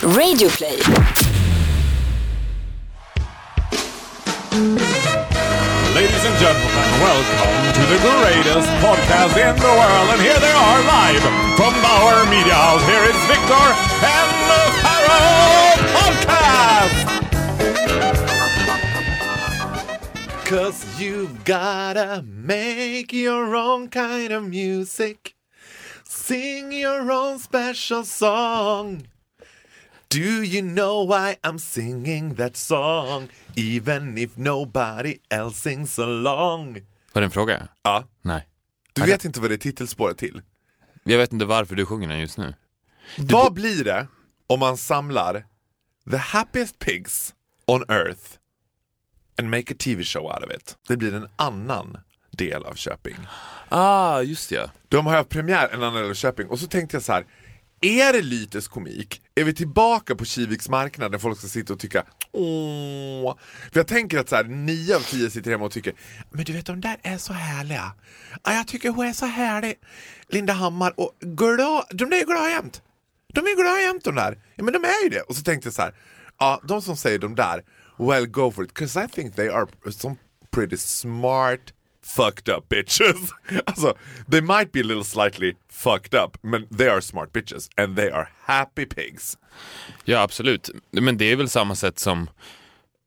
Radioplay. Ladies and gentlemen, welcome to the greatest podcast in the world. And here they are live from Bauer Media House. Here is Victor and the Pharaoh Podcast. Cause you've gotta make your own kind of music. Sing your own special song. Do you know why I'm singing that song? Even if nobody else sings along. Var det en fråga? Ja, Nej. du vet inte vad det är titelspåret till. Jag vet inte varför du sjunger den just nu. Vad blir det om man samlar the happiest pigs on earth and make a TV show out of it? Det blir en annan del av Köping. Ah, just ja. De har haft premiär en annan del av Köping och så tänkte jag så här. Är det Lytes komik? Är vi tillbaka på Kiviks marknad där folk ska sitta och tycka åh? För jag tänker att så här, nio av tio sitter hemma och tycker men du vet de där är så härliga. Ja, jag tycker hon är så härlig. Linda Hammar och glad, de där är glada jämt. De är glada jämt de där. Ja men de är ju det. Och så tänkte jag så här. Ja, de som säger de där, well go for it. Cause I think they are some pretty smart fucked up bitches. alltså, they might be a little slightly fucked up, men they are smart bitches and they are happy pigs. Ja, absolut. Men det är väl samma sätt som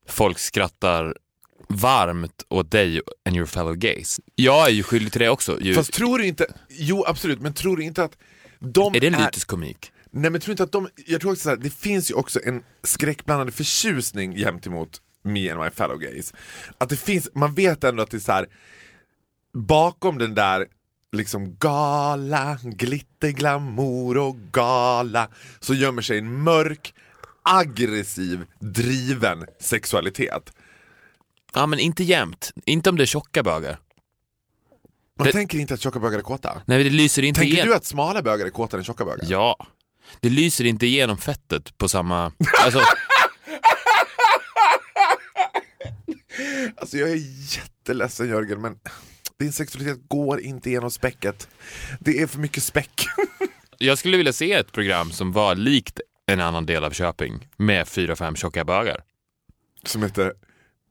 folk skrattar varmt åt dig and your fellow gays. Jag är ju skyldig till det också. Ju. Fast tror du inte, jo absolut, men tror du inte att de är det lyteskomik? Nej men tror inte att de, jag tror också så här, det finns ju också en skräckblandande förtjusning jämt emot me and my fellow gays. Att det finns, man vet ändå att det är så här, bakom den där liksom gala, glitter, glamour och gala så gömmer sig en mörk, aggressiv, driven sexualitet. Ja, men inte jämt. Inte om det är tjocka bögar. Man Det- tänker inte att tjocka bögar är kåta. Nej, det lyser inte Tänker igenom. du att smala bögar är kåtare än tjocka bögar? Ja. Det lyser inte igenom fettet på samma... Alltså, Alltså jag är jätteledsen Jörgen men din sexualitet går inte genom späcket. Det är för mycket späck. jag skulle vilja se ett program som var likt en annan del av Köping med fyra, fem tjocka bögar. Som heter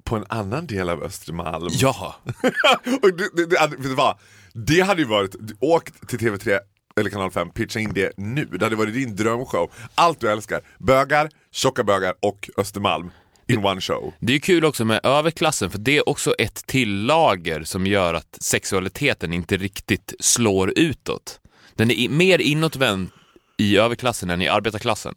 På en annan del av Östermalm. Ja. Och det, det, det, hade- vet du vad? det hade ju varit, åk till TV3 eller kanal 5, pitcha in det nu. Det hade varit din drömshow. Allt du älskar. Bögar, tjocka bögar och Östermalm in one show. Det är kul också med överklassen, för det är också ett till lager som gör att sexualiteten inte riktigt slår utåt. Den är mer inåtvänd i överklassen än i arbetarklassen.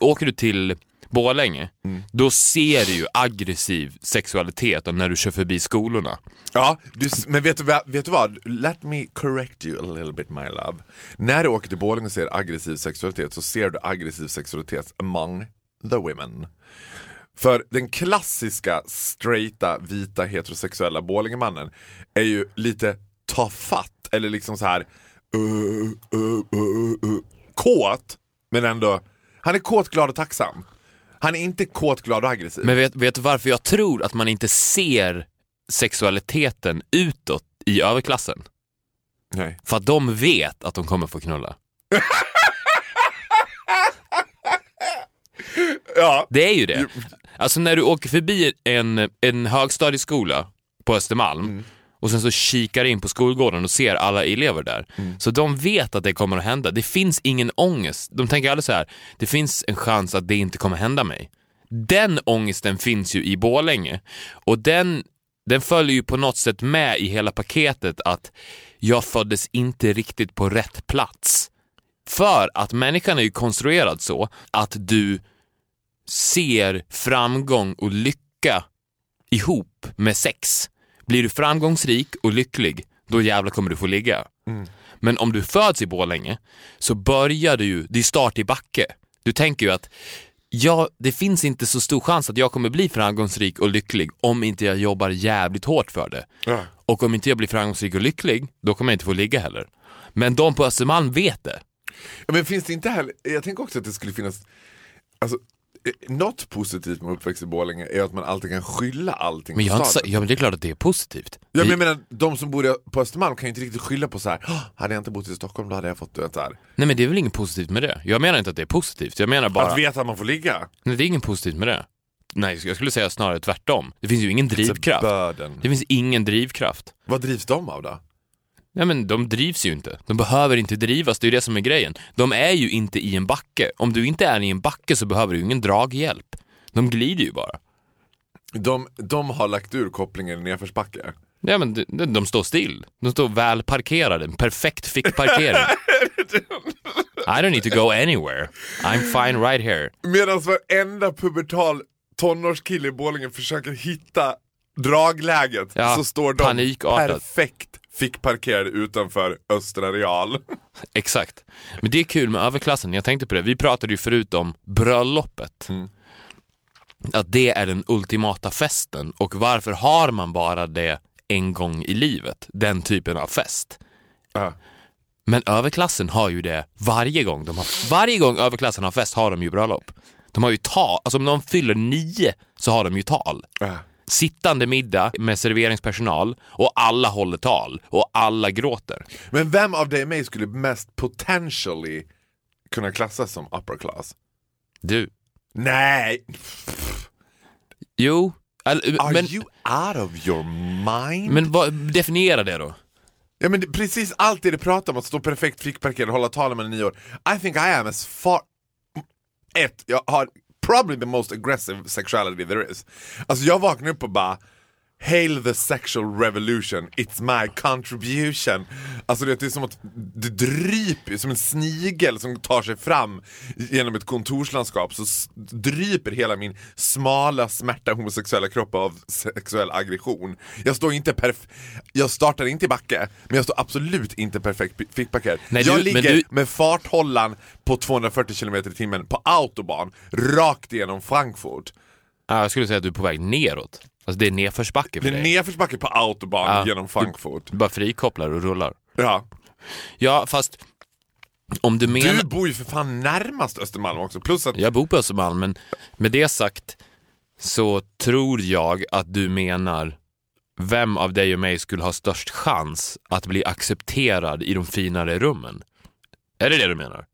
Åker du till Borlänge, då ser du ju aggressiv sexualitet när du kör förbi skolorna. Ja, du, men vet du, vad- vet du vad? Let me correct you a little bit my love. När du åker till Borlänge och ser aggressiv sexualitet så ser du aggressiv sexualitet among the women. För den klassiska straighta, vita, heterosexuella Borlängemannen är ju lite tafatt eller liksom så här uh, uh, uh, uh, kåt, men ändå, han är kåt, glad och tacksam. Han är inte kåt, glad och aggressiv. Men vet, vet du varför jag tror att man inte ser sexualiteten utåt i överklassen? Nej. För att de vet att de kommer få knulla. Ja. Det är ju det. Alltså när du åker förbi en, en högstadieskola på Östermalm och sen så kikar in på skolgården och ser alla elever där. Så de vet att det kommer att hända. Det finns ingen ångest. De tänker aldrig så här, det finns en chans att det inte kommer hända mig. Den ångesten finns ju i Borlänge och den, den följer ju på något sätt med i hela paketet att jag föddes inte riktigt på rätt plats. För att människan är ju konstruerad så att du ser framgång och lycka ihop med sex. Blir du framgångsrik och lycklig, då jävlar kommer du få ligga. Men om du föds i Borlänge så börjar du ju, det är start i backe. Du tänker ju att ja, det finns inte så stor chans att jag kommer bli framgångsrik och lycklig om inte jag jobbar jävligt hårt för det. Ja. Och om inte jag blir framgångsrik och lycklig, då kommer jag inte få ligga heller. Men de på Östermalm vet det. Ja, Men finns det inte heller, jag tänker också att det skulle finnas, alltså något positivt med uppväxt i Borlänge är att man alltid kan skylla allting Men, på jag inte, staden. ja, men det är klart att det är positivt. Ja, men jag menar, de som bor på Östermalm kan ju inte riktigt skylla på så här. "Åh, hade jag inte bott i Stockholm då hade jag fått du vet, så här. Nej men det är väl inget positivt med det. Jag menar inte att det är positivt. Jag menar bara... Att veta att man får ligga. Nej, det är inget positivt med det. Nej, jag skulle säga snarare tvärtom. Det finns ju ingen drivkraft. Det finns ingen drivkraft. Vad drivs de av då? Nej men de drivs ju inte. De behöver inte drivas, det är ju det som är grejen. De är ju inte i en backe. Om du inte är i en backe så behöver du ingen draghjälp. De glider ju bara. De, de har lagt ur kopplingen i nedförsbacke. Ja men de, de står still. De står väl parkerade. Perfekt fickparkering. I don't need to go anywhere. I'm fine right here. Medan varenda pubertal tonårskille i Borlänge försöker hitta dragläget Ja, så står de perfekt fick parkerade utanför Östra Real. Exakt. Men det är kul med överklassen, jag tänkte på det. Vi pratade ju förut om bröllopet. Att det är den ultimata festen och varför har man bara det en gång i livet? Den typen av fest. Ja. Men överklassen har ju det varje gång. De har, varje gång överklassen har fest har de ju bröllop. De har ju tal, alltså om de fyller nio så har de ju tal. Ja. Sittande middag med serveringspersonal och alla håller tal och alla gråter. Men vem av dig och mig skulle mest potentially kunna klassas som upper class? Du. Nej! Jo, eller- Are men, you out of your mind? men vad, definiera det då. Ja men det, precis allt det du pratar om, att stå perfekt fickparkerad och hålla tal man är nio år. I think I am as far... Ett, jag har probably the most aggressive sexuality there is. Alltså jag vaknar upp och bara Hail the sexual revolution, it's my contribution. Alltså det är som att det dryper, som en snigel som tar sig fram genom ett kontorslandskap så dryper hela min smala, smärta homosexuella kropp av sexuell aggression. Jag står inte perf- jag startar inte i backe, men jag står absolut inte perfekt. Nej, Jag ligger du- med farthållaren på 240 km i timmen på autobahn, rakt igenom Frankfurt. Ja, jag skulle säga att du är på väg neråt. Alltså det är nedförsbacke för Det är dig. nedförsbacke på autobahn Ja, genom Frankfurt. Du bara frikopplar och rullar. Ja. Ja, fast om du menar... Du bor ju för fan närmast Östermalm också, plus att Jag bor på Östermalm, men med det sagt så tror jag att du menar vem av dig och mig skulle ha störst chans att bli accepterad i de finare rummen? Är det det du menar?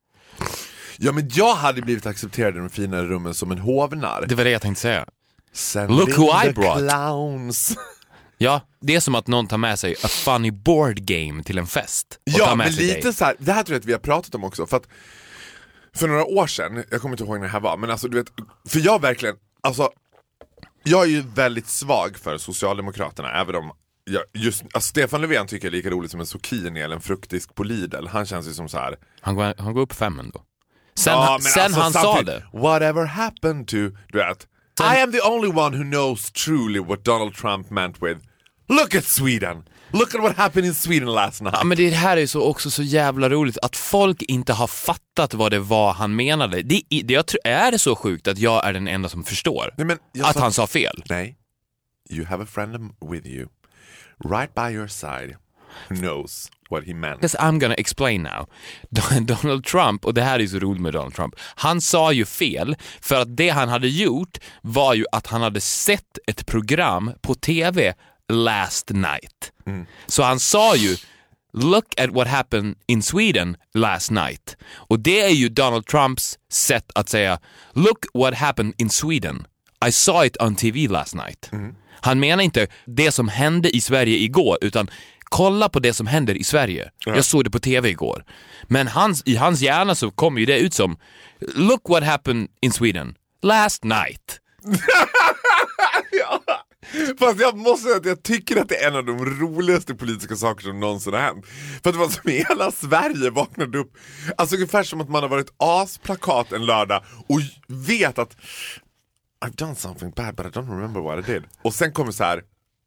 Ja men jag hade blivit accepterad i de finare rummen som en hovnarr. Det var det jag tänkte säga. Send Look who I brought. clowns. Ja, det är som att någon tar med sig a funny board game till en fest. Och Ja tar med men sig lite dig. så här, det här tror jag att vi har pratat om också. För att för några år sedan, jag kommer inte ihåg när det här var, men alltså du vet, för jag verkligen, alltså jag är ju väldigt svag för Socialdemokraterna, även om jag just, alltså Stefan Löfven tycker jag är lika rolig som en zucchini eller en fruktdisk på Lidl. Han känns ju som så här. Han går, han går upp fem ändå. Sen, Ja, han, sen alltså han sa det. Whatever happened to, du vet. I am the only one who knows truly what Donald Trump meant with Look at Sweden! Look at what happened in Sweden last night. Ja, men det här är så också så jävla roligt att folk inte har fattat vad det var han menade. Det, det, jag är det så sjukt att jag är den enda som förstår Nej, att sa- han sa fel? Nej. You have a friend with you, right by your side, who knows what he meant. Because I'm gonna explain now. Donald Trump, och det här är så roligt med Donald Trump, han sa ju fel för att det han hade gjort var ju att han hade sett ett program på TV last night. Så han sa ju Look at what happened in Sweden last night. Och det är ju Donald Trumps sätt att säga Look what happened in Sweden. I saw it on TV last night. Han menar inte det som hände i Sverige igår, utan kolla på det som händer i Sverige. Jag såg det på TV igår. Men hans, i hans hjärna så kommer ju det ut som Look what happened in Sweden last night. Fast jag måste säga att jag tycker att det är en av de roligaste politiska saker som någonsin har hänt. För att det var som hela Sverige vaknade upp, alltså ungefär som att man har varit asplakat en lördag och vet att I've done something bad but I don't remember what I did. Och sen kommer så här,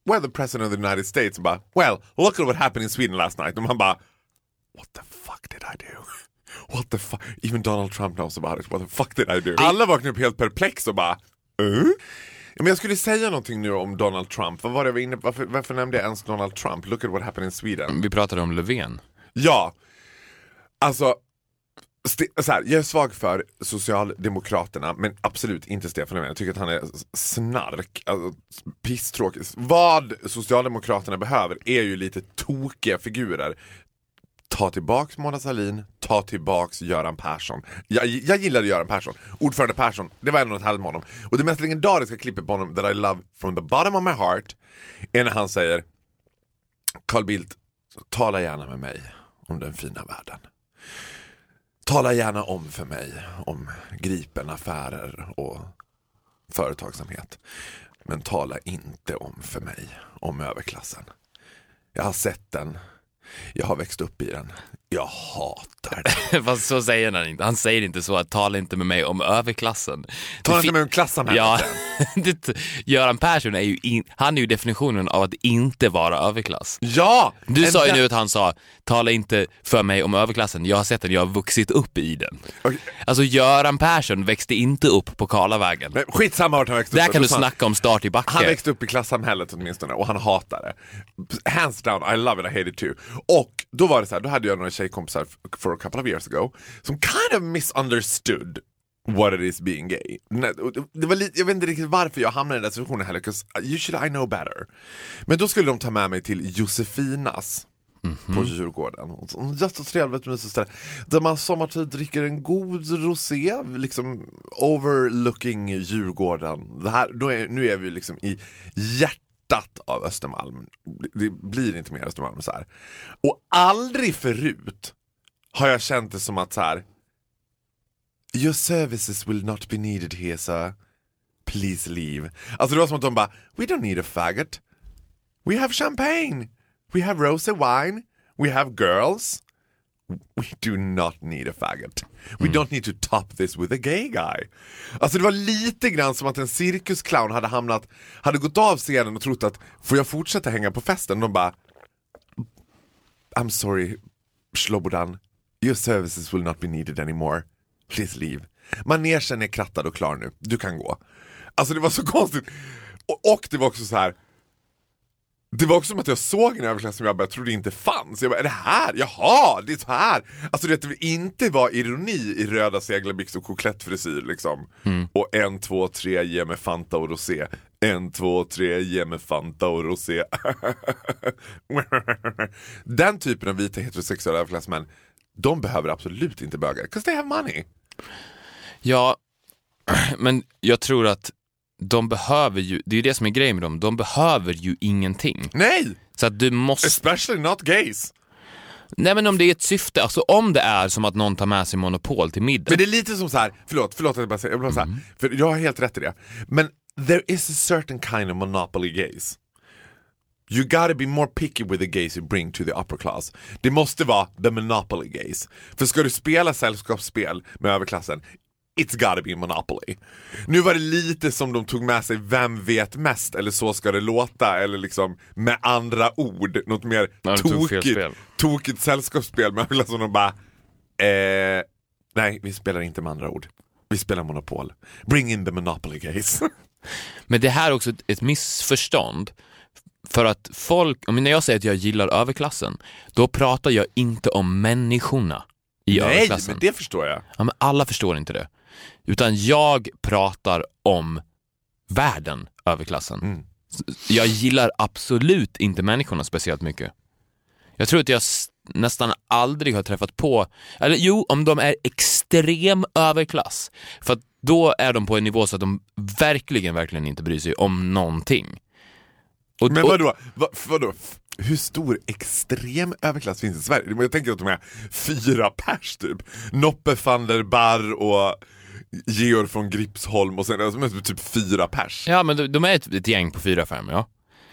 well the president of the United States och bara, well look at what happened in Sweden last night. Och man bara, what the fuck did I do? What the fuck? Even Donald Trump knows about it. What the fuck did I do? Alla vaknade upp helt perplex och bara, uh? Ja, men jag skulle säga någonting nu om Donald Trump. Vad var det jag var inne? Varför, varför nämnde jag ens Donald Trump? Look at what happened in Sweden. Vi pratade om Löfven. Ja, alltså så här, jag är svag för Socialdemokraterna men absolut inte Stefan Löfven. Jag tycker att han är snark, alltså, pisstråkig. Vad Socialdemokraterna behöver är ju lite tokiga figurer. Ta tillbaks Mona Sahlin, ta tillbaks Göran Persson. Jag, jag gillade Göran Persson. Ordförande Persson, det var ändå något härligt med honom. Och det mest legendariska klippet på honom that I love from the bottom of my heart är när han säger Carl Bildt, tala gärna med mig om den fina världen. Tala gärna om för mig om Gripen-affärer och företagsamhet. Men tala inte om för mig om överklassen. Jag har sett den. Jag har växt upp i den. Jag hatar den. Fast så säger han inte. Han säger inte så att tala inte med mig om överklassen. Tala Det inte med om klassamhället. Ja, det, Göran Persson är ju, in, han är ju definitionen av att inte vara överklass. Ja! Du sa ju där- nu att han sa, tala inte för mig om överklassen, jag har sett den, jag har vuxit upp i den. Okej. Alltså Göran Persson växte inte upp på Karlavägen. Men skitsamma vart han växte Där upp. kan du snacka om start i backe. Han växte upp i klassamhället åtminstone och han hatar det. Hands down, I love it, I hate it too. Och då var det så här, då hade jag några tjejkompisar for a couple of years ago som kind of misunderstood what it is being gay. Det- var lite, jag vet inte riktigt varför jag hamnade i den situationen heller, 'cause usually I know better. Men då skulle de ta med mig till Josefinas på Djurgården. Och så- Jättetrevligt mysigt ställe. Där man sommartid dricker en god rosé, liksom overlooking Djurgården. Det här, då är, nu är vi liksom i hjärtat av Östermalm. Det- Det blir inte mer Östermalm så här. Och aldrig förut har jag känt det som att så här. Your services will not be needed here sir. Please leave. Alltså det var som att de bara, we don't need a faggot. We have champagne. We have rosé wine. We have girls. We do not need a faggot. We don't need to top this with a gay guy. Alltså det var lite grann som att en cirkusclown hade hamnat, hade gått av scenen och trott att får jag fortsätta hänga på festen? De bara I'm sorry Slobodan, your services will not be needed anymore. Please leave. Manegen är krattad och klar nu, du kan gå. Alltså det var så konstigt. Och, och det var också så här. Det var också som att jag såg en överklass som jag bara trodde inte fanns. Jag bara, är det här? Jaha, det är så här. Alltså det inte var ironi i röda seglarbyxor och koklettfrisyr liksom. Och en, två, tre, ge mig Fanta och rosé. En, två, tre, ge mig Fanta och rosé. Den typen av vita heterosexuella överklassmän, de behöver absolut inte bögar. 'Cause they have money. Ja, men jag tror att de behöver ju, det är ju det som är grejen med dem, de behöver ju ingenting. Nej! Så att du måste, Especially not gays. nej men om det är ett syfte, alltså om det är som att någon tar med sig Monopol till middag. Men det är lite som så här, förlåt, förlåt att jag bara säger, jag bara säga, för jag har helt rätt i det. Men there is a certain kind of monopoly gays. You gotta be more picky with the gays you bring to the upper class. Det måste vara the monopoly gays. För ska du spela sällskapsspel med överklassen, it's gotta be monopoly. Nu var det lite som de tog med sig Vem vet mest? eller Så ska det låta, eller liksom med andra ord, något mer fel tokigt, tokigt sällskapsspel med överklassen och de bara eh, Nej, vi spelar inte med andra ord. Vi spelar Monopol. Bring in the monopoly gays. Men det här är också ett, missförstånd. För att folk, när jag säger att jag gillar överklassen, då pratar jag inte om människorna i Nej, överklassen. men det förstår jag. Ja, men alla förstår inte det. Utan jag pratar om världen, överklassen. Mm. Jag gillar absolut inte människorna speciellt mycket. Jag tror att jag nästan aldrig har träffat på, eller jo, om de är extrem överklass. För att då är de på en nivå så att de verkligen, verkligen inte bryr sig om någonting. Och, Men vadå, Va, vadå? Hur stor extrem överklass finns i Sverige? Jag tänker att de är fyra pers typ. Noppe van der Barr och Georg från Gripsholm och sen alltså, typ fyra pers. Ja, men de, de är ett, ett gäng på fyra, fem, ja.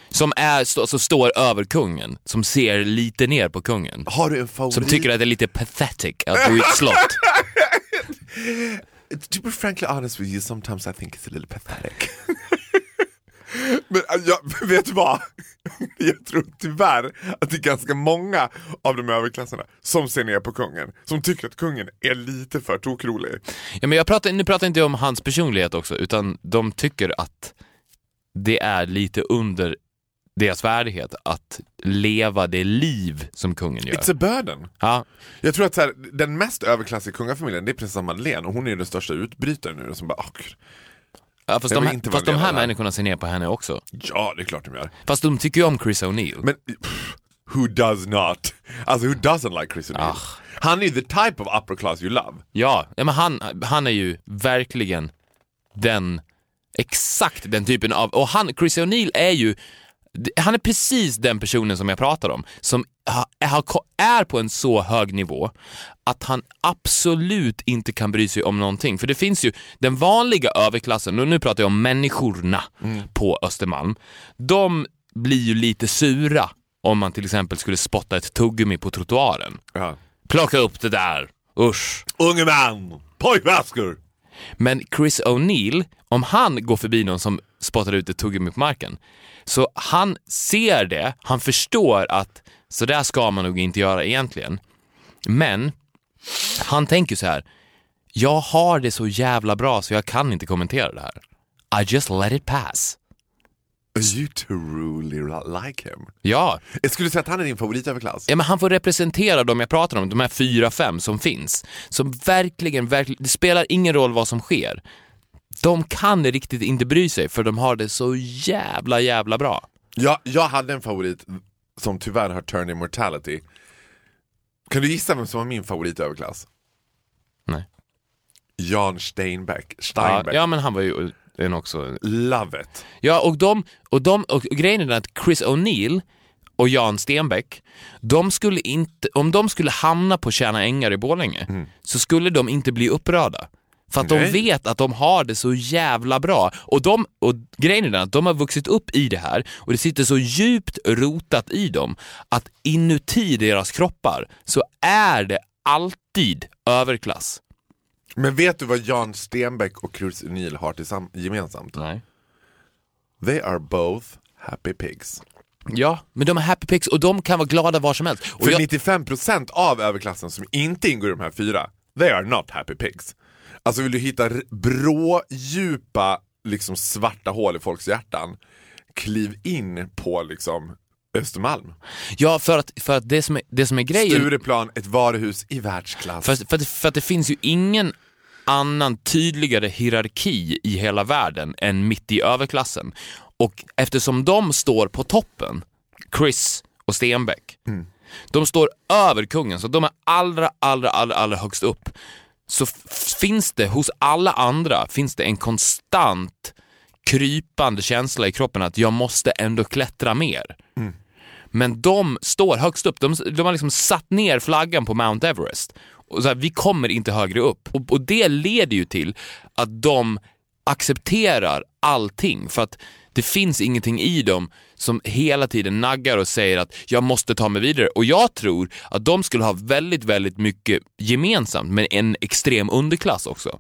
Som är, stå, som står över kungen, som ser lite ner på kungen. Har du en favorit? Som tycker att det är lite pathetic att bo i ett slott. To be frankly honest with you, sometimes I think it's a little pathetic. Men jag, vet du vad? Jag tror tyvärr att det är ganska många av de överklasserna som ser ner på kungen, som tycker att kungen är lite för tokrolig. Ja, men jag pratar, nu pratar inte jag om hans personlighet också, utan de tycker att det är lite under deras värdighet att leva det liv som kungen gör. It's a burden. Ja, Jag tror att så här, den mest överklassiga kungafamiljen det är prinsessan Madeleine och hon är ju den största utbrytaren nu. Som bara, gud. Ja, fast de, inte fast de här människorna ser ner på henne också. Ja, det är klart de gör. Fast de tycker ju om Chris O'Neill. Men pff, who does not? Alltså who doesn't like Chris O'Neill? Ah. Han är ju the type of upper class you love. Ja, ja men han, han är ju verkligen den, exakt den typen av, och han, Chris O'Neill är ju, han är precis den personen som jag pratar om, som är på en så hög nivå att han absolut inte kan bry sig om någonting. För det finns ju den vanliga överklassen, och nu pratar jag om människorna på Östermalm, de blir ju lite sura om man till exempel skulle spotta ett tuggummi på trottoaren. Ja. Plocka upp det där, usch. Unge man, pojkvaskor! Men Chris O'Neill, om han går förbi någon som spottar ut ett tuggummi på marken, så han ser det, han förstår att så där ska man nog inte göra egentligen. Men han tänker så här, jag har det så jävla bra så jag kan inte kommentera det här. I just let it pass. You truly like him. Ja, Jag skulle säga att han är din favoritöverklass. Ja, men han får representera de jag pratar om, de här fyra, fem som finns. Som verkligen, verkligen, det spelar ingen roll vad som sker. De kan riktigt inte bry sig för de har det så jävla, jävla bra. Jag, jag hade en favorit som tyvärr har turned immortality. Kan du gissa vem som var min favoritöverklass? Nej. Jan Steinbeck. Ja, Steinbeck. ja men han var ju en också... Love it. Ja, och de, och de, och grejen är att Chris O'Neill och Jan Stenbeck, de skulle inte, om de skulle hamna på Tjärna Ängar i Borlänge, så skulle de inte bli upprörda. För att de Nej. vet att de har det så jävla bra. Och, de, och grejen är den att de har vuxit upp i det här och det sitter så djupt rotat i dem att inuti deras kroppar så är det alltid överklass. Men vet du vad Jan Stenbeck och Chris O'Neill har gemensamt? Nej. They are both happy pigs. Ja, men de är happy pigs och de kan vara glada var som helst. Och För jag, 95% av överklassen som inte ingår i de här fyra, they are not happy pigs. Alltså vill du hitta r- brådjupa liksom svarta hål i folks hjärtan, kliv in på liksom Östermalm. ja, för att, för att det, som är, det som är grejen... Stureplan, ett varuhus i världsklass. För, för, att, för att det finns ju ingen annan tydligare hierarki i hela världen än mitt i överklassen. Och eftersom de står på toppen, Chris och Stenbeck, de står över kungen, så de är allra, allra, allra, allra högst upp. Så finns det hos alla andra finns det en konstant krypande känsla i kroppen att jag måste ändå klättra mer. Men de står högst upp, de, de har liksom satt ner flaggan på Mount Everest. Och så här, vi kommer inte högre upp. Och, och det leder ju till att de accepterar allting. För att det finns ingenting i dem som hela tiden naggar och säger att jag måste ta mig vidare. Och jag tror att de skulle ha väldigt, väldigt mycket gemensamt med en extrem underklass också.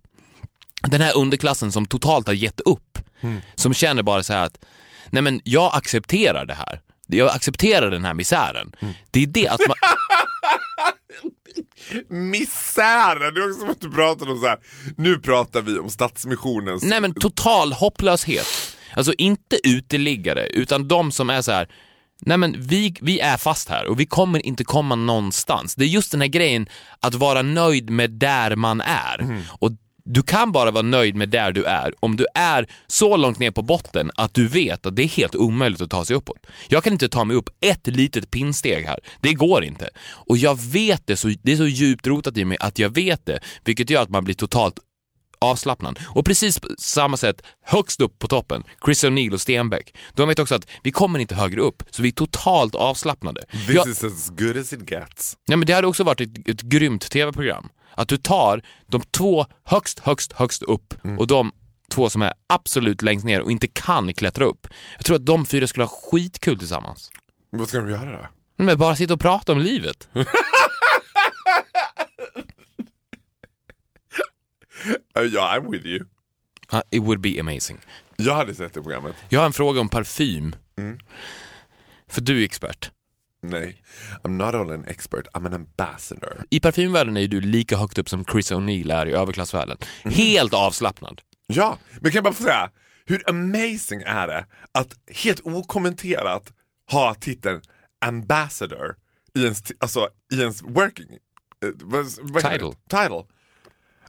Den här underklassen som totalt har gett upp. Som känner bara så här att, nej men jag accepterar det här. Jag accepterar den här misären. Det är det att man... Misären! Det är också som att du pratar om så här. nu pratar vi om Stadsmissionens... Nej men total hopplöshet. Alltså inte uteliggare, utan de som är så här. Nej men vi, vi är fast här och vi kommer inte komma någonstans. Det är just den här grejen att vara nöjd med där man är. Och du kan bara vara nöjd med där du är om du är så långt ner på botten att du vet att det är helt omöjligt att ta sig uppåt. Jag kan inte ta mig upp ett litet pinnsteg här. Det går inte. Och jag vet det, så, det är så djupt rotat i mig att jag vet det, vilket gör att man blir totalt avslappnad. Och precis på samma sätt, högst upp på toppen, Chris O'Neill och Stenbeck, de vet också att vi kommer inte högre upp, så vi är totalt avslappnade. This Jag, is as good as it gets. nej, men det hade också varit ett, ett grymt tv-program. Att du tar de två högst, högst, högst upp och de två som är absolut längst ner och inte kan klättra upp. Jag tror att de fyra skulle ha skitkul tillsammans. Vad ska de göra då? Men bara sitta och prata om livet. Ja, I'm with you. It would be amazing. Jag hade sett det programmet. Jag har en fråga om parfym. Mm. För du är expert. Nej. I'm not only an expert, I'm an ambassador. I parfymvärlden är du lika högt upp som Chris O'Neill är i överklassvärlden. Helt avslappnad. Ja, men kan jag bara få säga, hur amazing är det att helt okommenterat ha titeln ambassador i ens, alltså, i ens working eh, vad, vad Title. title.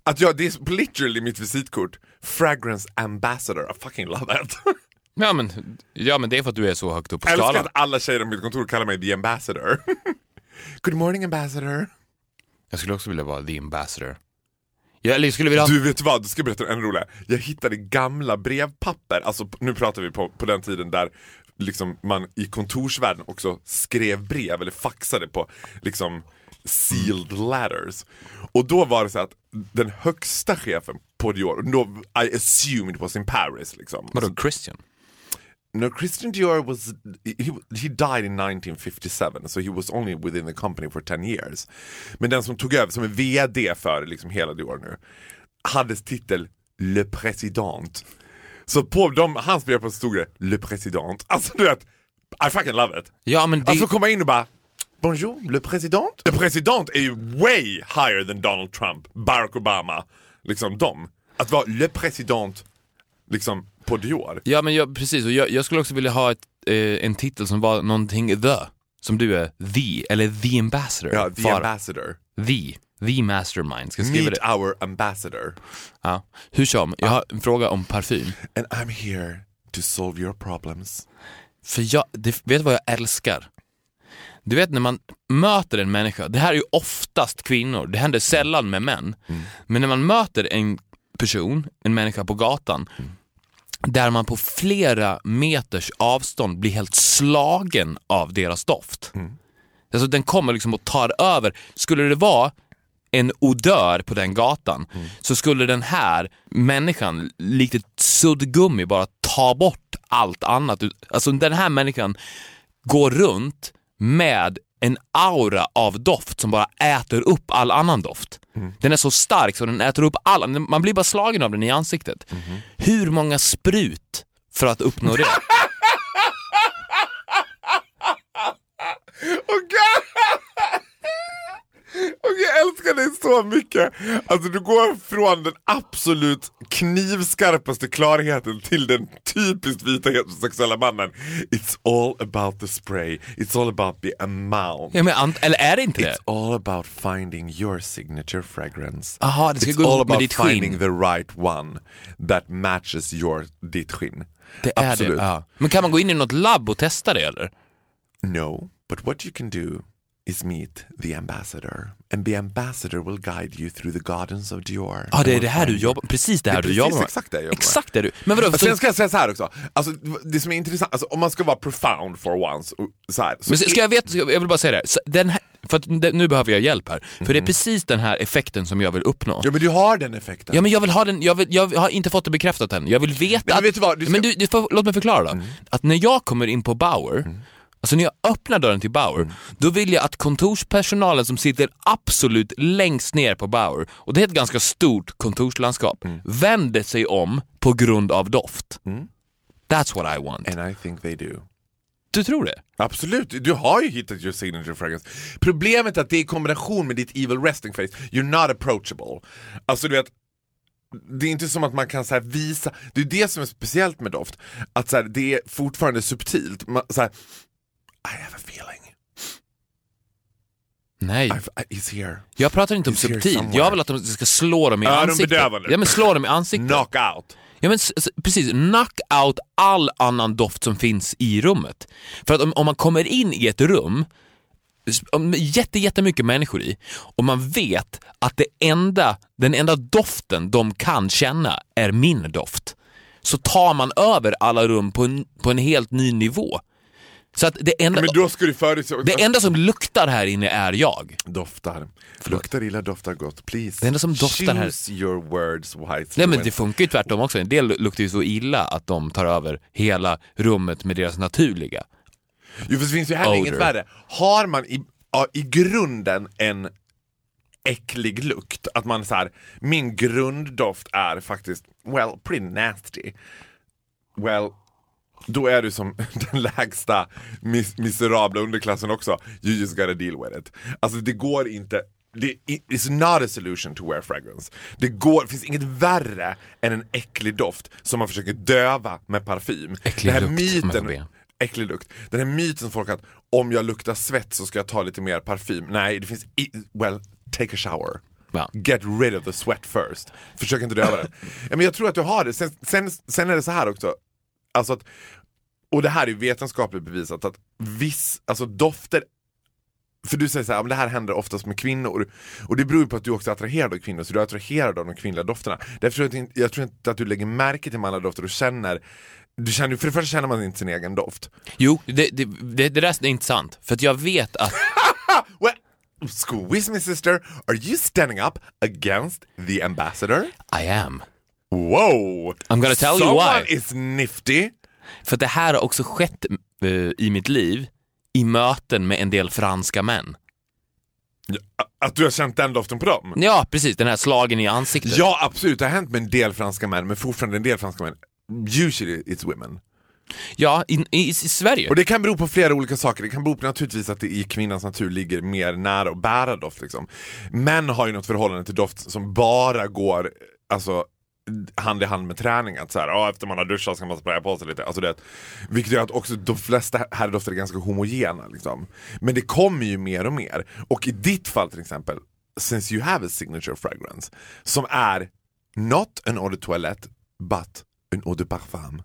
Att jag, det är literally mitt visitkort. Fragrance ambassador, I fucking love it. Ja men, ja men det är för att du är så högt upp på Jag älskar skalan. att alla tjejer på mitt kontor kallar mig the ambassador. Good morning ambassador. Jag skulle också vilja vara the ambassador. Jag, eller jag skulle vilja. Du vet vad, du ska berätta en rolig. Jag hittade gamla brevpapper, alltså nu pratar vi på, på den tiden där liksom man i kontorsvärlden också skrev brev eller faxade på liksom sealed letters. Och då var det så att den högsta chefen på Dior, då, I assumed it was in Paris liksom. Vadå Christian? No, Christian Dior was he, he died in 1957, so he was only within the company for 10 years. Men den som tog över, som är VD för liksom hela Dior nu, hade titel Le Président. Så på de, hans brev stod det Le Président. Alltså du vet, I fucking love it. Ja men det... Alltså komma in och bara Bonjour, Le Président. Le Président är ju way higher than Donald Trump, Barack Obama, liksom dem. Att vara Le Président, liksom på Dior. Ja men jag, precis, och jag, jag skulle också vilja ha ett, eh, en titel som var någonting the. Som du är the, eller the ambassador. Ja, the För- ambassador. The, the mastermind. Ska skriva Meet det? our ambassador. Ja. Hur som, jag har en fråga om parfym. And I'm here to solve your problems. För jag, det, vet du vad jag älskar? Du vet när man möter en människa, det här är ju oftast kvinnor, det händer sällan med män. Men när man möter en person, en människa på gatan, där man på flera meters avstånd blir helt slagen av deras doft. Alltså den kommer liksom och tar över. Skulle det vara en odör på den gatan så skulle den här människan likt ett suddgummi bara ta bort allt annat. Alltså den här människan går runt med en aura av doft som bara äter upp all annan doft. Den är så stark så den äter upp all, man blir bara slagen av den i ansiktet. Hur många sprut för att uppnå det? Och och jag älskar dig så mycket. Alltså du går från den absolut knivskarpaste klarheten till den typiskt vita heterosexuella mannen. It's all about the spray, it's all about the amount. Ja, men, eller är det inte det? It's all about finding your signature fragrance. Aha, det ska It's gå all about finding the right one that matches your, ditt skinn. Det är Absolut. det. Ja. Men kan man gå in i något labb och testa det eller? No, but what you can do is meet the ambassador. And the ambassador will guide you through the gardens of Dior. Ja, det är det här du jobbar Precis det Det är här du precis jobbar med. exakt det jag jobbar med. Exakt det du... Men vadå? Sen ska jag säga så här också, alltså, det som är intressant, alltså, om man ska vara profound for once, så här, så Men ska jag veta, jag vill bara säga det Den här för att det- nu behöver jag hjälp här. För det är precis den här effekten som jag vill uppnå. Ja men du har den effekten. Ja men jag vill ha den, jag, vill, jag har inte fått det bekräftat än. Jag vill veta men att... vet du vad, du ska- Men du, du får, låt mig förklara då. Att när jag kommer in på Bauer, alltså när jag öppnar dörren till Bauer, då vill jag att kontorspersonalen som sitter absolut längst ner på Bauer, och det är ett ganska stort kontorslandskap, vänder sig om på grund av doft. That's what I want. And I think they do. Du tror det? Absolut, du har ju hittat your signature fragrance. Problemet är att det är i kombination med ditt evil resting face, you're not approachable. Alltså du vet, det är inte som att man kan så visa, det är det som är speciellt med doft, att så här, det är fortfarande subtilt. Man, så här, I have a feeling, Nej. I've, here. Jag pratar inte om subtilt, jag vill att de ska slå dem i ansiktet. Öronbedövande. Ja men slå dem i ansiktet. Knockout. Ja men precis, knock out all annan doft som finns i rummet. För att om, om man kommer in i ett rum jätte, jättemycket människor i och man vet att det enda, den enda doften de kan känna är min doft. Så tar man över alla rum på en, på en helt ny nivå. Så att det enda, Men då ska du förutse... det enda som luktar här inne är jag. Doftar. Luktar illa, doftar gott. Please. Det enda som doftar här- Choose your words wisely. Nej men det funkar ju tvärtom också. En del luktar ju så illa att de tar över hela rummet med deras naturliga. Jo, för det finns ju heller inget värre. Har man i, ja, i grunden en äcklig lukt, att man så här, min grunddoft är faktiskt, well, pretty nasty. Well, då är du som den lägsta mis miserabla underklassen också. You just gotta deal with it. Alltså det går inte det is not a solution to wear fragrance. Det, går, det finns inget värre än en äcklig doft som man försöker döva med parfym. Äcklig det här myten, äcklig lukt. Den här myten som folk har att om jag luktar svett så ska jag ta lite mer parfym. Nej, det finns i, well, take a shower. Ja. Get rid of the sweat first. Försök inte döva den. Ja, men jag tror att du har det. Sen, sen, sen är det så här också. Alltså att, och det här är vetenskapligt bevisat att viss, alltså dofter för du säger så här, men det här händer oftast med kvinnor. Och det beror ju på att du också är attraherad av kvinnor, så du är attraherad av de kvinnliga dofterna. Därför tror jag, jag tror inte att du lägger märke till manliga dofter och känner du känner, för det första känner man inte sin egen doft. Jo, det, det, det, det där är inte sant. För att jag vet att... Well, squeeze me sister, are you standing up against the ambassador? I am. Wow! I'm gonna tell you Someone why. is nifty. För det här har också skett eh, i mitt liv i möten med en del franska män. Att du har känt den doften på dem? Ja, precis. Den här slagen i ansiktet. Ja absolut, det har hänt med en del franska män, men fortfarande en del franska män. Usually it's women. Ja, i, i, i Sverige. Och det kan bero på flera olika saker. Det kan bero på naturligtvis att det i kvinnans natur ligger mer nära att bära doft. Liksom. Män har ju något förhållande till doft som bara går alltså, hand i hand med träning. Att så här, "Ja, efter man har duschat ska man spraya på sig lite. Alltså, det, vilket gör att också de flesta herrdofter är ganska homogena. Liksom. Men det kommer ju mer och mer. Och i ditt fall till exempel, since you have a signature fragrance, som är not an eau de toilette but an eau de parfum.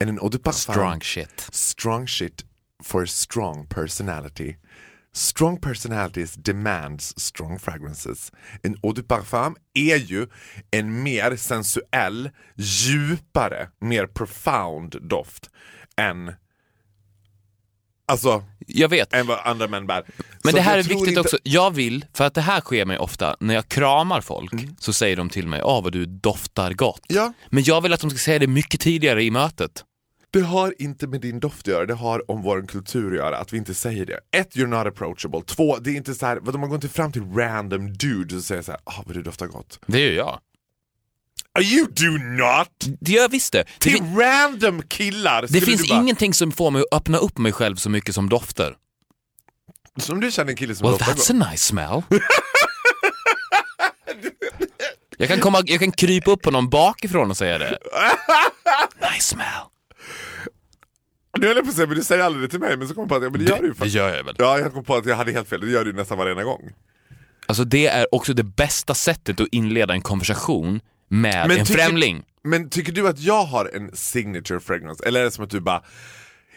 And an eau de parfum Strong shit. strong shit for a strong personality. Strong personalities demands strong fragrances. En eau de parfum är ju en mer sensuell, djupare, mer profound doft än Alltså, Jag vet. än vad andra män bär. Men Så det här är viktigt inte- också. Jag vill, för att det här sker mig ofta, när jag kramar folk Mm. så säger de till mig, åh vad du doftar gott. Ja, Men jag vill att de ska säga det mycket tidigare i mötet. Det har inte med din doft att göra, det har om vår kultur att göra, att vi inte säger det. Ett, you're not approachable. Två, det är inte så här, vadå, man går inte fram till random dudes och säger så här, ah vad du doftar gott. Det gör jag. You do not! Det gör jag visst det. Det, Till fin- random killar det finns bara, ingenting som får mig att öppna upp mig själv så mycket som dofter. Som du känner en kille som Well doftar that's gott. a nice smell. jag, kan komma, jag kan krypa upp på någon bakifrån och säga det. Nice smell. Nu höll jag på att säga, men du säger aldrig det till mig, men så kom jag på att ja, men det gör du ju Det faktiskt. gör jag väl. Ja, jag kom på att jag hade helt fel, det gör du ju nästan varenda gång. Alltså det är också det bästa sättet att inleda en konversation med en tycker- främling. Men tycker du att jag har en signature fragrance? Eller är det som att du bara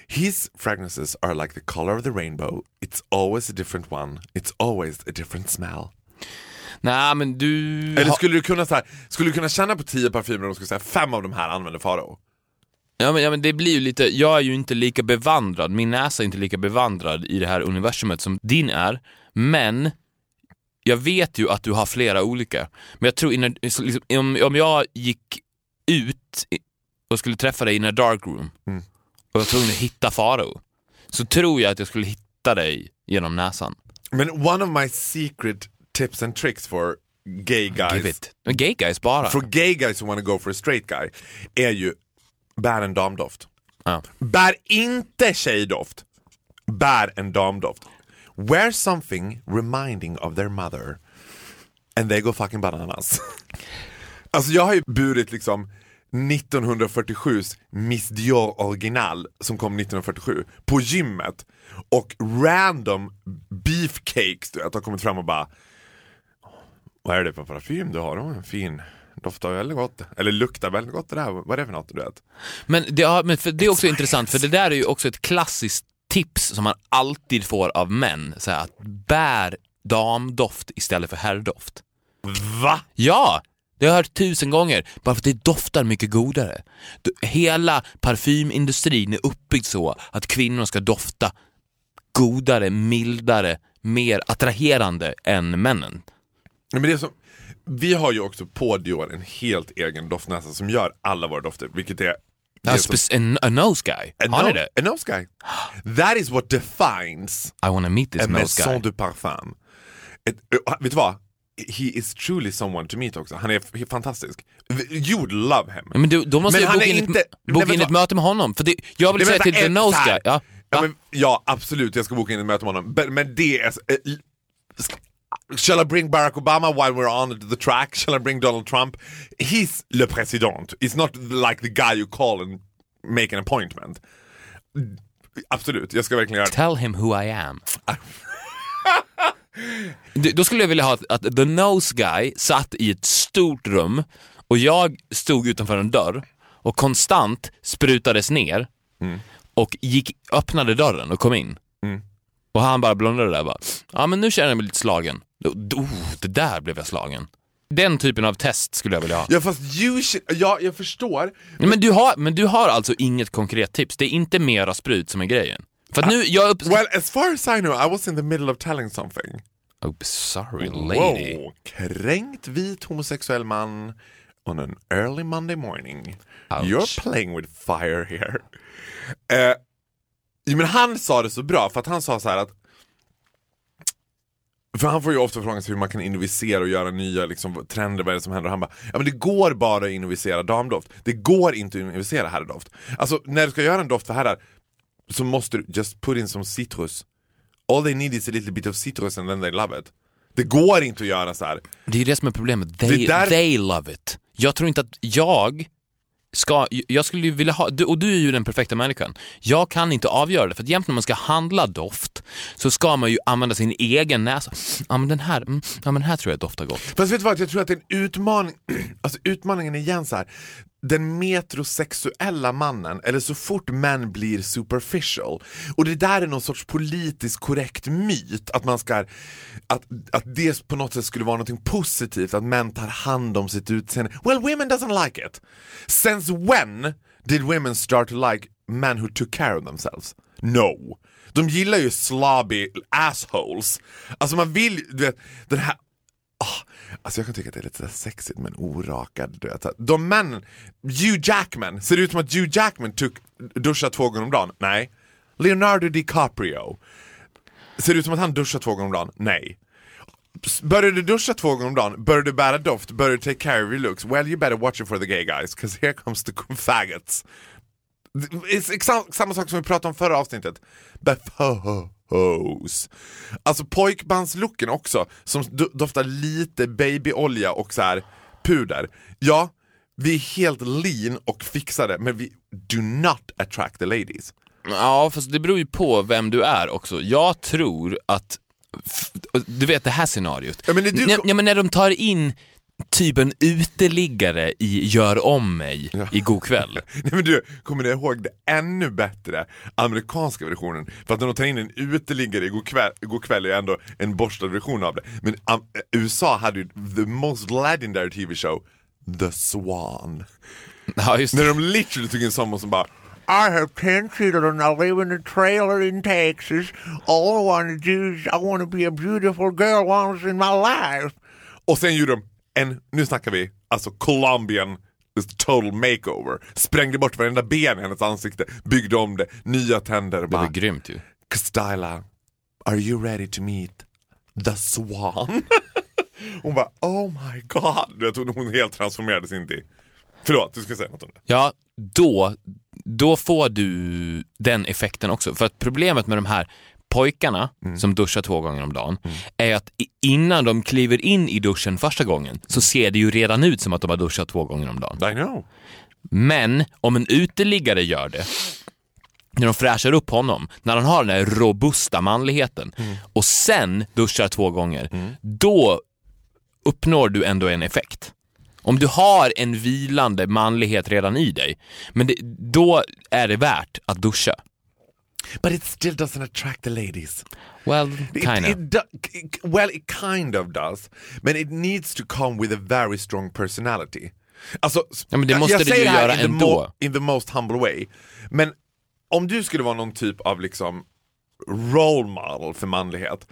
His fragrances are like the color of the rainbow. It's always a different one. It's always a different smell. Nej men du... Eller skulle du kunna, så här, skulle du kunna känna på tio parfymer och de skulle säga fem av de här använder Farao? Ja men, ja men det blir ju lite, jag är ju inte lika bevandrad, min näsa är inte lika bevandrad i det här universumet som din är, men jag vet ju att du har flera olika. Men jag tror innan, liksom, om, om jag gick ut i- och skulle träffa dig in a dark room Mm. och jag var tvungen att hitta Farao, så tror jag att jag skulle hitta dig genom näsan. Men one of my secret tips and tricks for gay guys Give it. Gay guys bara. For gay guys who wanna go for a straight guy är ju bär en damdoft. Ja. Bär inte tjejdoft. Bär en damdoft. Wear something reminding of their mother. And they go fucking bananas. alltså jag har ju burit liksom 1947s Miss Dior original som kom 1947 på gymmet och random beefcakes du vet, har kommit fram och bara vad är det för parfym du har? Oh, en fin, doftar väldigt gott. Eller luktar väldigt gott det där. Vad är det för något? Du vet? Men det, ja, men för det är också intressant, för det där är ju också ett klassiskt tips som man alltid får av män. Så här, att bär damdoft istället för herrdoft. Va? Ja! Det har jag hört tusen gånger, bara för att det doftar mycket godare. Hela parfymindustrin är uppbyggd så att kvinnor ska dofta godare, mildare, mer attraherande än männen. Men det är som, vi har ju också på Dior en helt egen doftnäsa som gör alla våra dofter, vilket är... som- en, a nose guy. a Har ni det? A nose guy. That is what defines I wanna meet this a nose guy. maison de parfum. Ett, vet du vad? He is truly someone to meet också. Han är fantastisk. You would love him. Men du, då måste Men jag han boka är in, ett, inte- boka Nej, in ett möte med honom. För det, jag vill Nej, säga till the ett- nose guy. Ja, Ja, men, ja absolut, jag ska boka in ett möte med honom. Men, men det är... l- Shall I bring Barack Obama while we're on the track? Shall I bring Donald Trump? He's le président. It's not like the guy you call and make an appointment. Absolut, jag ska verkligen göra. Tell him who I am. Då skulle jag vilja ha att, the nose guy satt i ett stort rum och jag stod utanför en dörr och konstant sprutades ner och gick, öppnade dörren och kom in. Och han bara blundade där bara, ja men nu känner jag mig lite slagen. Oh, det där blev jag slagen. Den typen av test skulle jag vilja ha. Ja fast should, ja jag förstår. Nej, Men du, har, men du har alltså inget konkret tips? Det är inte mera sprut som är grejen? För att nu, jag upp... Well as far as I know I was in the middle of telling something. Oh, sorry lady. Wow, kränkt vit homosexuell man on an early Monday morning. Ouch. You're playing with fire here. Jo, men han sa det så bra för att han sa så här att för han får ju ofta frågan sig hur man kan innovisera och göra nya liksom, trender, vad är det som händer? Och han bara, ja men det går bara att innovisera damdoft. Det går inte att innovisera herrdoft. Alltså när du ska göra en doft för herrar så måste du just put in some citrus. All they need is a little bit of citrus and then they love it. Det går inte att göra så här. Det är det som är problemet. They, där- they love it. Jag tror inte att jag ska, jag skulle ju vilja ha, och du är ju den perfekta människan. Jag kan inte avgöra det, för att jämt när man ska handla doft så ska man ju använda sin egen näsa. Ja men den här, mm, ja men den här tror jag doftar gott. Fast vet du vad, jag tror att det är en utmaning, alltså utmaningen är igen så här. Den metrosexuella mannen, eller så fort män blir superficial, och det där är någon sorts politiskt korrekt myt, att man ska, att, att det på något sätt skulle vara något positivt, att män tar hand om sitt utseende. Well, women doesn't like it. Since when did women start to like men who took care of themselves? No. De gillar ju slobby assholes. Alltså man vill, du vet, den här alltså jag kan tycka att det är lite så med sexigt men orakad. Du vet. De männen, Hugh Jackman, ser det ut som att Hugh Jackman tog, duschar två gånger om dagen? Nej. Leonardo DiCaprio, ser det ut som att han duschar två gånger om dagen? Nej. Börjar du duscha två gånger om dagen, börjar du bära doft, börjar du take care of your looks, well you better watch it for the gay guys, cause here comes the faggots. Det är samma sak som vi pratade om förra avsnittet. Befos. Alltså pojkbandslooken också, som do- doftar lite babyolja och så här puder. Ja, vi är helt lean och fixade, men vi do not attract the ladies. Ja, fast det beror ju på vem du är också. Jag tror att, du vet det här scenariot. Ja, men du- ja, men när de tar in typ en uteliggare i Gör om mig i God kväll. Nej men du, kommer du ihåg det ännu bättre amerikanska versionen? För att när de tar in en uteliggare i God kväll, God kväll är ändå en borstad version av det. Men um, USA hade ju the most legendary TV show, The Swan. Ja, just När de literally tog in someone som bara I have ten children, I live in a trailer in Texas. All I want to do is I want to be a beautiful girl once in my life. Och sen gjorde de en, nu snackar vi, alltså Colombian total makeover. Sprängde bort varenda ben i hennes ansikte, byggde om det, nya tänder. Det Bara, var grymt ju. Styla, are you ready to meet the swan? hon bara oh my god. Jag tror hon helt transformerades in till... Förlåt, du ska säga något om det. Ja, då, då får du den effekten också. För att problemet med de här pojkarna som duschar två gånger om dagen är att innan de kliver in i duschen första gången så ser det ju redan ut som att de har duschat två gånger om dagen. I know. Men om en uteliggare gör det, när de fräschar upp honom, när han har den här robusta manligheten och sen duschar två gånger, då uppnår du ändå en effekt. Om du har en vilande manlighet redan i dig, men det, då är det värt att duscha. But it still doesn't attract the ladies. Well, It, kind it do, it- well, it kind of does. But it needs to come with a very strong personality. Alltså, Ja, men det jag- måste jag det säger ju göra in the ändå. mo- in the most humble way. Men om du skulle vara någon typ av liksom role model för manlighet.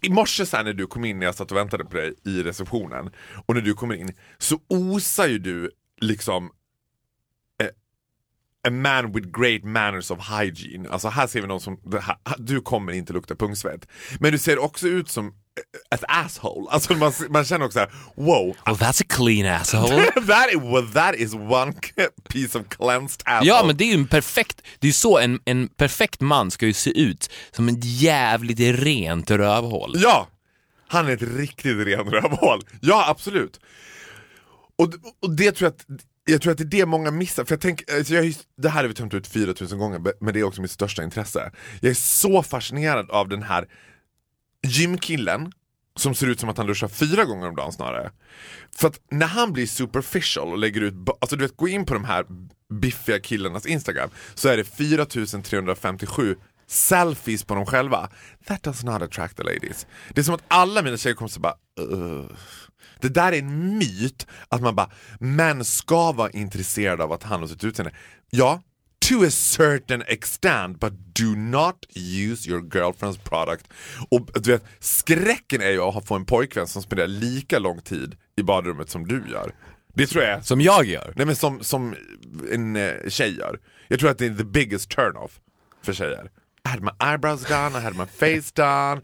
I morse sen när du kom in när jag satt och väntade på dig i receptionen och när du kommer in så osar ju du liksom a man with great manners of hygiene. Alltså här ser vi någon som, här, du kommer inte lukta pungsvett. Men du ser också ut som ett asshole. Alltså man, man känner också såhär, wow. Well, that's a clean asshole. that, is, well, that is one piece of cleansed asshole. Ja, men det är ju en perfekt, det är ju så en, en perfekt man ska ju se ut, som en jävligt rent rövhål. Ja! Han är ett riktigt ren rövhål. Ja, absolut. Och, och det tror jag att jag tror att det är det många missar, för jag tänker, alltså jag, det här har vi tömt ut 4000 gånger, men det är också mitt största intresse. Jag är så fascinerad av den här gymkillen som ser ut som att han duschar fyra gånger om dagen snarare. För att när han blir superficial och lägger ut, alltså du vet gå in på de här biffiga killarnas instagram så är det 4357 selfies på dem själva. That does not attract the ladies. Det är som att alla mina tjejkompisar bara "Ugh." Det där är en myt att man bara, män ska vara intresserade av att han har sitt utseende. Ja, to a certain extent but do not use your girlfriend's product. Och du vet, skräcken är ju att få en pojkvän som spenderar lika lång tid i badrummet som du gör. Det tror jag är Som jag gör. Nej men som, som en eh, tjej gör. Jag tror att det är the biggest turn-off för tjejer. I had my eyebrows done, I had my face done.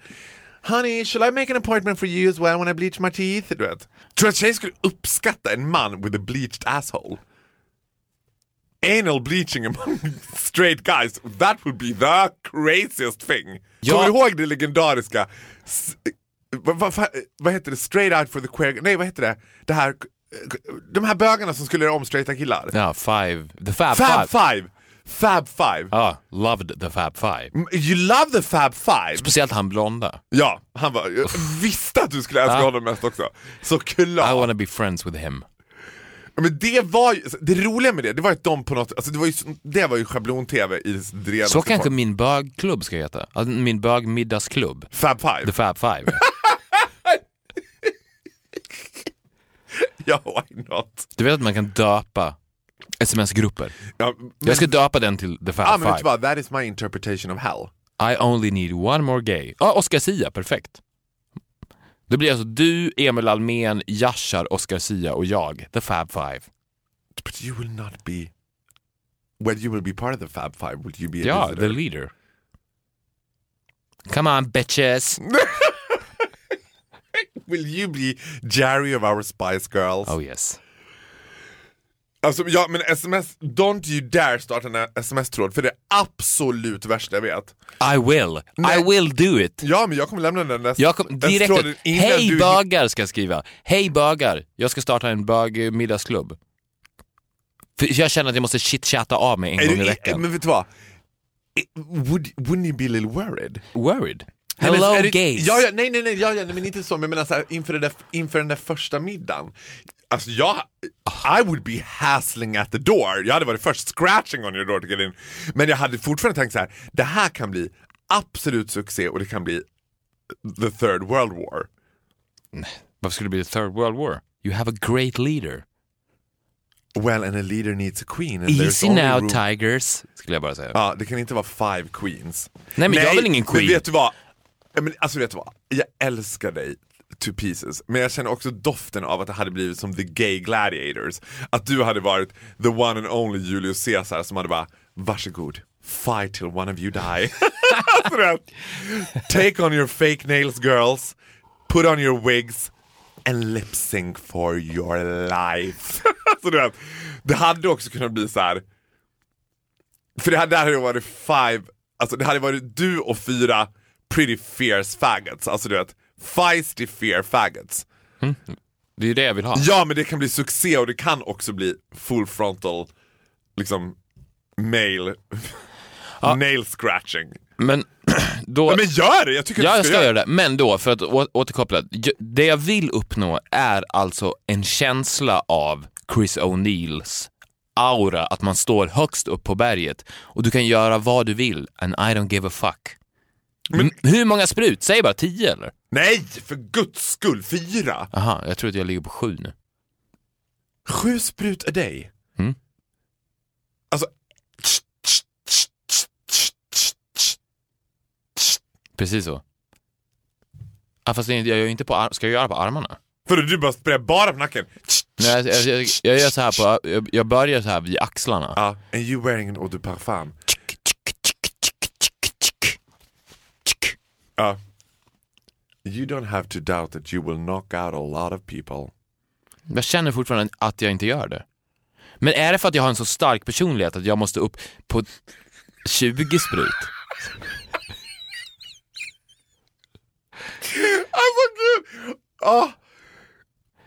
Honey, shall I make an appointment for you as well when I bleach my teeth? Du vet. Tror du att tjejer skulle uppskatta en man with a bleached asshole? Anal bleaching among straight guys, that would be the craziest thing. Ja. Kommer du ihåg det legendariska, vad, vad, vad- vad heter det, straight out for the queer, nej vad heter det, det här, de här bögarna som skulle göra om straighta killar. Ja, five. The Fab, Fab Five. Five! Fab Five! Ja, loved the Fab Five. Mm, You love the Fab Five! Speciellt han blonda. Ja, han var, jag visste att du skulle älska honom mest också. Så I wanna be friends with him. Men det var ju, det roliga med det, det var att de på något, alltså det var ju, det var ju schablon-tv i dess Så kanske form. min bögklubb ska heta. Alltså, min bögmiddagsklubb. Fab Five? The Fab Five. Ja, why not? Du vet att man kan döpa sms-grupper. Ja, men, Jag ska döpa den till The Fab ah, men vet du Five. vad, that is my interpretation of hell. I only need one more gay. Ja, Oscar Sia, perfekt. Det blir alltså du, Emil Almen, Yashar, Oscar Sia och jag. The Fab Five. But you will not be, well you will be part of the Fab Five, will you be a Ja, visitor? the leader. Come on bitches. Will you be Jerry of our Spice Girls? Oh yes. Alltså, ja men sms, don't you dare starta en sms-tråd för det är absolut värsta jag vet. I will. Nej. I will do it. Ja men jag kommer lämna den där Jag kom, direkt tråden innan Hej du- bögar ska jag skriva. Hej bögar, jag ska starta en bögmiddagsklubb. För jag känner att jag måste chitchatta av mig en Är gång du, i veckan. Men vet du vad? Would, wouldn't you be a little worried? Worried? Nej, men Hello är det- gays. Ja, ja, nej, nej, nej, ja, ja, nej, men inte så, men jag menar så här, inför, det där, inför den där första middagen. Alltså jag, I would be hassling at the door. Jag hade varit först scratching on your door to get in. Men jag hade fortfarande tänkt så här, det här kan bli absolut succé och det kan bli the third world war. Varför skulle det bli the third world war? You have a great leader. Well, and a leader needs a queen. Easy now room- tigers, skulle jag bara säga. Ja, det kan inte vara five queens. Nej, men jag är väl ingen Men queen. vet du vad? Men, alltså vet du vad? Jag älskar dig to pieces, men jag känner också doften av att det hade blivit som the gay gladiators. Att du hade varit the one and only Julius Caesar som hade bara, varsågod, fight till one of you die. Alltså, Take on your fake nails girls, put on your wigs and lip sync for your life. Alltså, du vet, det hade också kunnat bli så här. För det hade, där hade varit five, alltså det hade varit du och fyra pretty fierce faggots. Alltså du vet, feisty fear faggots. Det är ju det jag vill ha. Ja men det kan bli succé och det kan också bli full frontal, liksom, male, nail scratching. Men då... Ja, men gör det! Jag tycker Ja, jag du ska ska göra det. Men då, för att återkoppla. Det jag vill uppnå är alltså en känsla av Chris O'Neills aura, att man står högst upp på berget och du kan göra vad du vill and I don't give a fuck. M- hur många sprut? Säg bara tio eller? Nej, för guds skull, fyra! Aha, jag tror att jag ligger på sju nu. Sju sprut a day. Mm. Alltså, Precis så. Ja, fast är jag gör inte på Ska jag göra på armarna? för du bara sprayar bara på nacken. Nej, jag, jag, jag, gör så här på, jag, jag börjar så här vid axlarna. Ja, and you wearing an eau de parfum. Ja. You don't have to doubt that you will knock out a lot of people. Jag känner fortfarande att jag inte gör det. Men är det för att jag har en så stark personlighet att jag måste upp på 20 sprut? Alltså gud!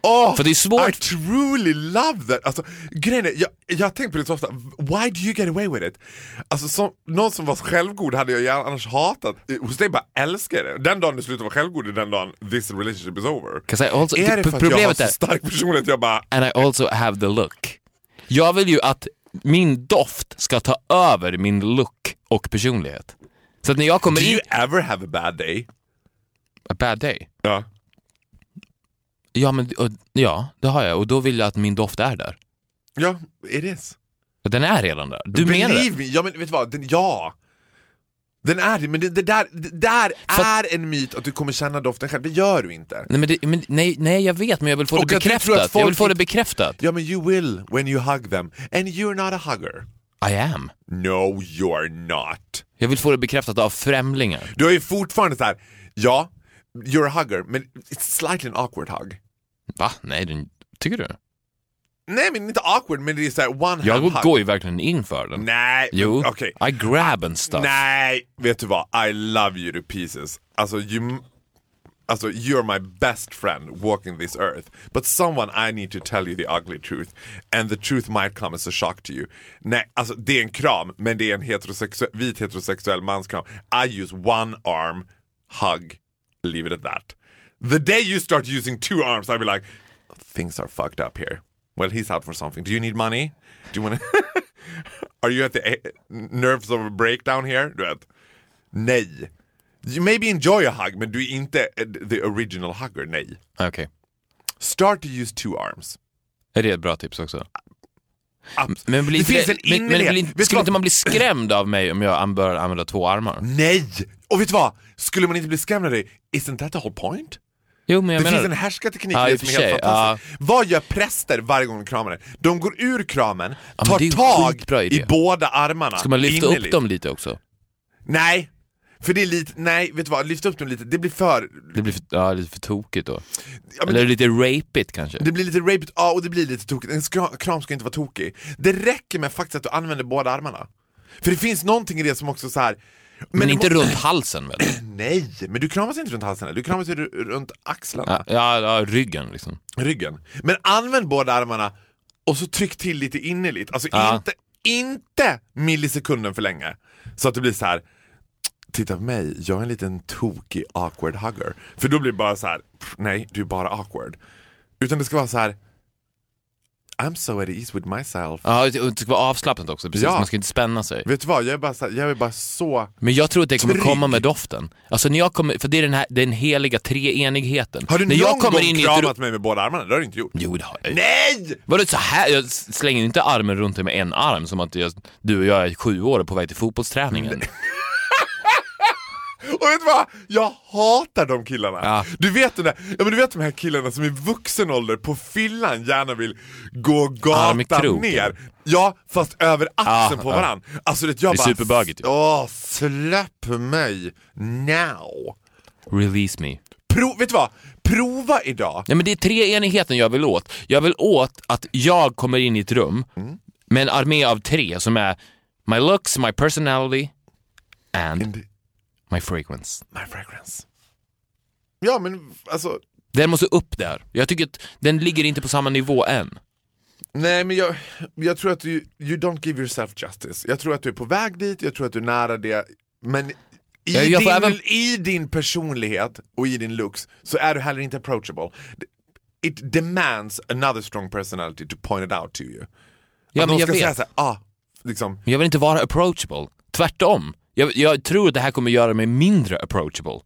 Oh, För det är svårt. I truly love that. Alltså, grejen är, jag, jag har tänkt på det så ofta, why do you get away with it? Alltså som, någon som var självgod hade jag gärna annars hatat. Hos dig bara älskar det. Den dagen du slutar vara självgod är den dagen this relationship is over. also- är det för att jag har så stark personlighet jag bara, And I also have the look. Jag vill ju att min doft ska ta över min look och personlighet. Så att när jag kommer do in... you ever have a bad day? A bad day? Ja. Ja, men och, ja, det har jag. Och då vill jag att min doft är där. Ja, it is. Den är redan där. Du menar det? Believe me, ja men vet du vad, den, ja. Den är det, men det, det där, det där För- är en myt att du kommer känna doften själv, det gör du inte. Nej, men det, men, nej, nej, jag vet, men jag vill få Och det bekräftat. Jag vill få det bekräftat. Ja men you will when you hug them, and you're not a hugger. I am. No you're not. Jag vill få det bekräftat av främlingar. Du är ju fortfarande så här. ja, you're a hugger, men it's slightly an awkward hug. Va? Nej, den, tycker du? Nej men inte awkward, men det är såhär one hand Jag hug. går ju verkligen in för den. Nej, Jo, okej. I grab and stuff. Nej, vet du vad? I love you to pieces. Alltså, you, alltså, you're my best friend walking this earth. But someone I need to tell you the ugly truth. And the truth might come as a shock to you. Nej, alltså det är en kram, men det är en heterosexuell, vit heterosexuell manskram. I use one arm, hug, leave it at that. The day you start using two arms I'll be like, things are fucked up here. Well, he's out for something. Do you need money? Do you wanna... Are you at the eh, nerves of a breakdown here? Du vet. Nej. You maybe enjoy a hug, men du är inte eh, the original hugger. Nej. Okej. Start to use two arms. Är det ett bra tips också? Abs- Men, blir det inte men, men blir, skulle inte man bli skrämd av mig om jag börjar använda två armar? Nej! Och vet du vad? Skulle man inte bli skrämd av dig, isn't that the whole point? Jo, men jag Det menar... finns en härskarteknik Ja, som är helt fantastisk. Vad gör präster varje gång de kramar dig? De går ur kramen, men tar tag i båda armarna. Ska man lyfta innerligt. upp dem lite också? Nej, för det är lite, nej vet du vad, lyfta upp dem lite, det blir för, Det blir för, ja, lite för tokigt då. ja, Eller lite rapigt kanske? det blir lite rapigt, ja och det blir lite tokigt. En kram ska inte vara tokig. Det räcker med faktiskt att du använder båda armarna. För det finns någonting i det som också så här. Men, det inte runt halsen väl? Nej, men du kramas inte runt halsen, du kramas ju runt axlarna, Ja, ja, ryggen liksom. ryggen. Men använd båda armarna och så tryck till lite innerligt. Alltså Ja. inte, inte millisekunden för länge. Så att det blir så här. Titta på mig, jag är en liten tokig awkward hugger. För då blir det bara så här. nej du är bara awkward. Utan det ska vara så här. I'm so at ease with myself. Ja, och det ska vara avslappnat också, precis. Ja. Man ska inte spänna sig. Vet du vad, jag är bara så, jag är bara så... Men jag tror att det kommer Trygg. komma med doften. Alltså när jag kommer, för det är den här den heliga treenigheten. Har du när någon jag kommer gång in kramat mig med båda armarna? Det har du inte gjort. Jo det har jag. Nej! Vadå så här? Jag slänger inte armen runt dig med en arm som att jag, du och jag är sju år på väg till fotbollsträningen. Och vet du vad? Jag hatar de killarna. Ja. Du, vet de där, ja, men du vet de här killarna som i vuxen ålder på fyllan gärna vill gå gatan kroken. ner. Ja, fast över axeln Ja, på ja. varann. Alltså det, jag Det är bara... superbögigt ju. Åh, släpp mig now. Release me. Pro, vet du vad? Prova idag. Nej men det är treenigheten jag vill åt. Jag vill åt att jag kommer in i ett rum Mm. med en armé av tre som är my looks, my personality And my fragrance. my fragrance. Ja men alltså, Den måste upp där. Jag tycker att den ligger inte på samma nivå än. Nej men jag, jag tror att du, you don't give yourself justice. Jag tror att du är på väg dit, jag tror att du är nära det. Men i, Ja, jag din, även- i din personlighet och i din looks så är du heller inte approachable. It demands another strong personality to point it out to you. Ja, att men någon jag ska säga vet. såhär, ah, liksom, Men jag vill inte vara approachable. Tvärtom. Jag, jag tror att det här kommer göra mig mindre approachable.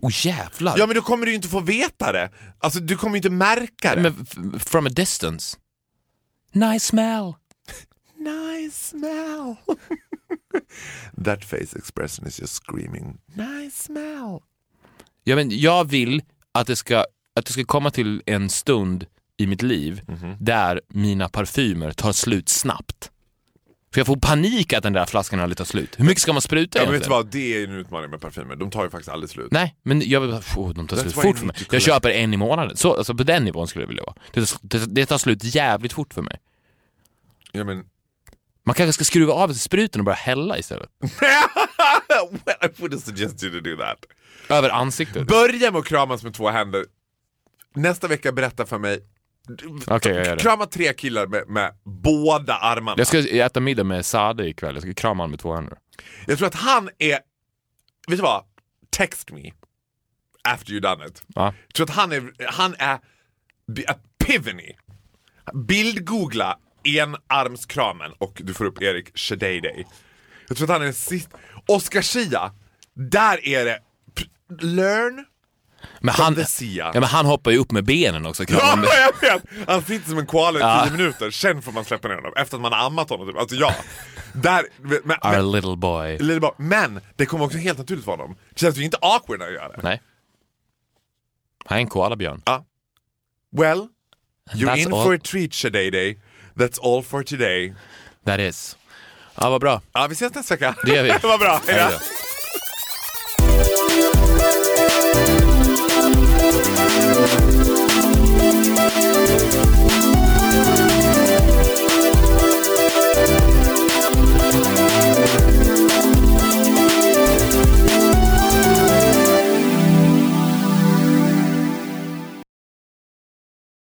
Oh jävlar! ja men då kommer du ju inte få veta det. Alltså du kommer ju inte märka det. Men from a distance. Nice smell. Nice smell. That face expression is just screaming, nice smell. Ja, men jag vill att det, ska, att det ska komma till en stund i mitt liv Mhm. där mina parfymer tar slut snabbt. För jag får panik att den där flaskan aldrig tar slut. Hur mycket ska man spruta Ja, men vet du egentligen? vad, det är en utmaning med parfymer. De tar ju faktiskt aldrig slut. Nej, men jag vill oh, de tar slut fort för mig. Jag köper en i månaden. Så, alltså på den nivån skulle jag vilja vara. Det, det, det tar slut jävligt fort för mig. Ja, men... Man kanske ska skruva av spruten och börja hälla istället. well, I wouldn't suggest you to do that. Över ansiktet. Börja med att kramas med två händer. Nästa vecka berätta för mig Okej, jag gör det. Krama tre killar med, med båda armarna. Jag ska äta middag med Sade ikväll, jag ska krama honom med två händer. Jag tror att han är, vet du vad? Text me after you done it. Ja. Jag tror att han är, han är epiphany. Bildgoogla enarmskramen och du får upp Erik Shadayday. Jag tror att han är den sista. Oscar Schia, där är det learn Men han, ja, men han hoppar ju upp med benen också. Ja, jag vet! Han sitter som en koala i Ja. tio minuter, sen får man släppa ner honom efter att man har ammat honom. Typ. Alltså ja, där, men, men, Our little boy. Lite bara, men det kommer också helt naturligt för honom. Det känns ju inte awkward när jag gör det. Nej. Han är en koalabjörn. Well, you're That's in all. for a treat Shadayday. That's all for today. That is. Ja, vad bra. Ja, vi ses nästa vecka. Det gör vi. Vad bra, hejdå. Hej då. Thank you.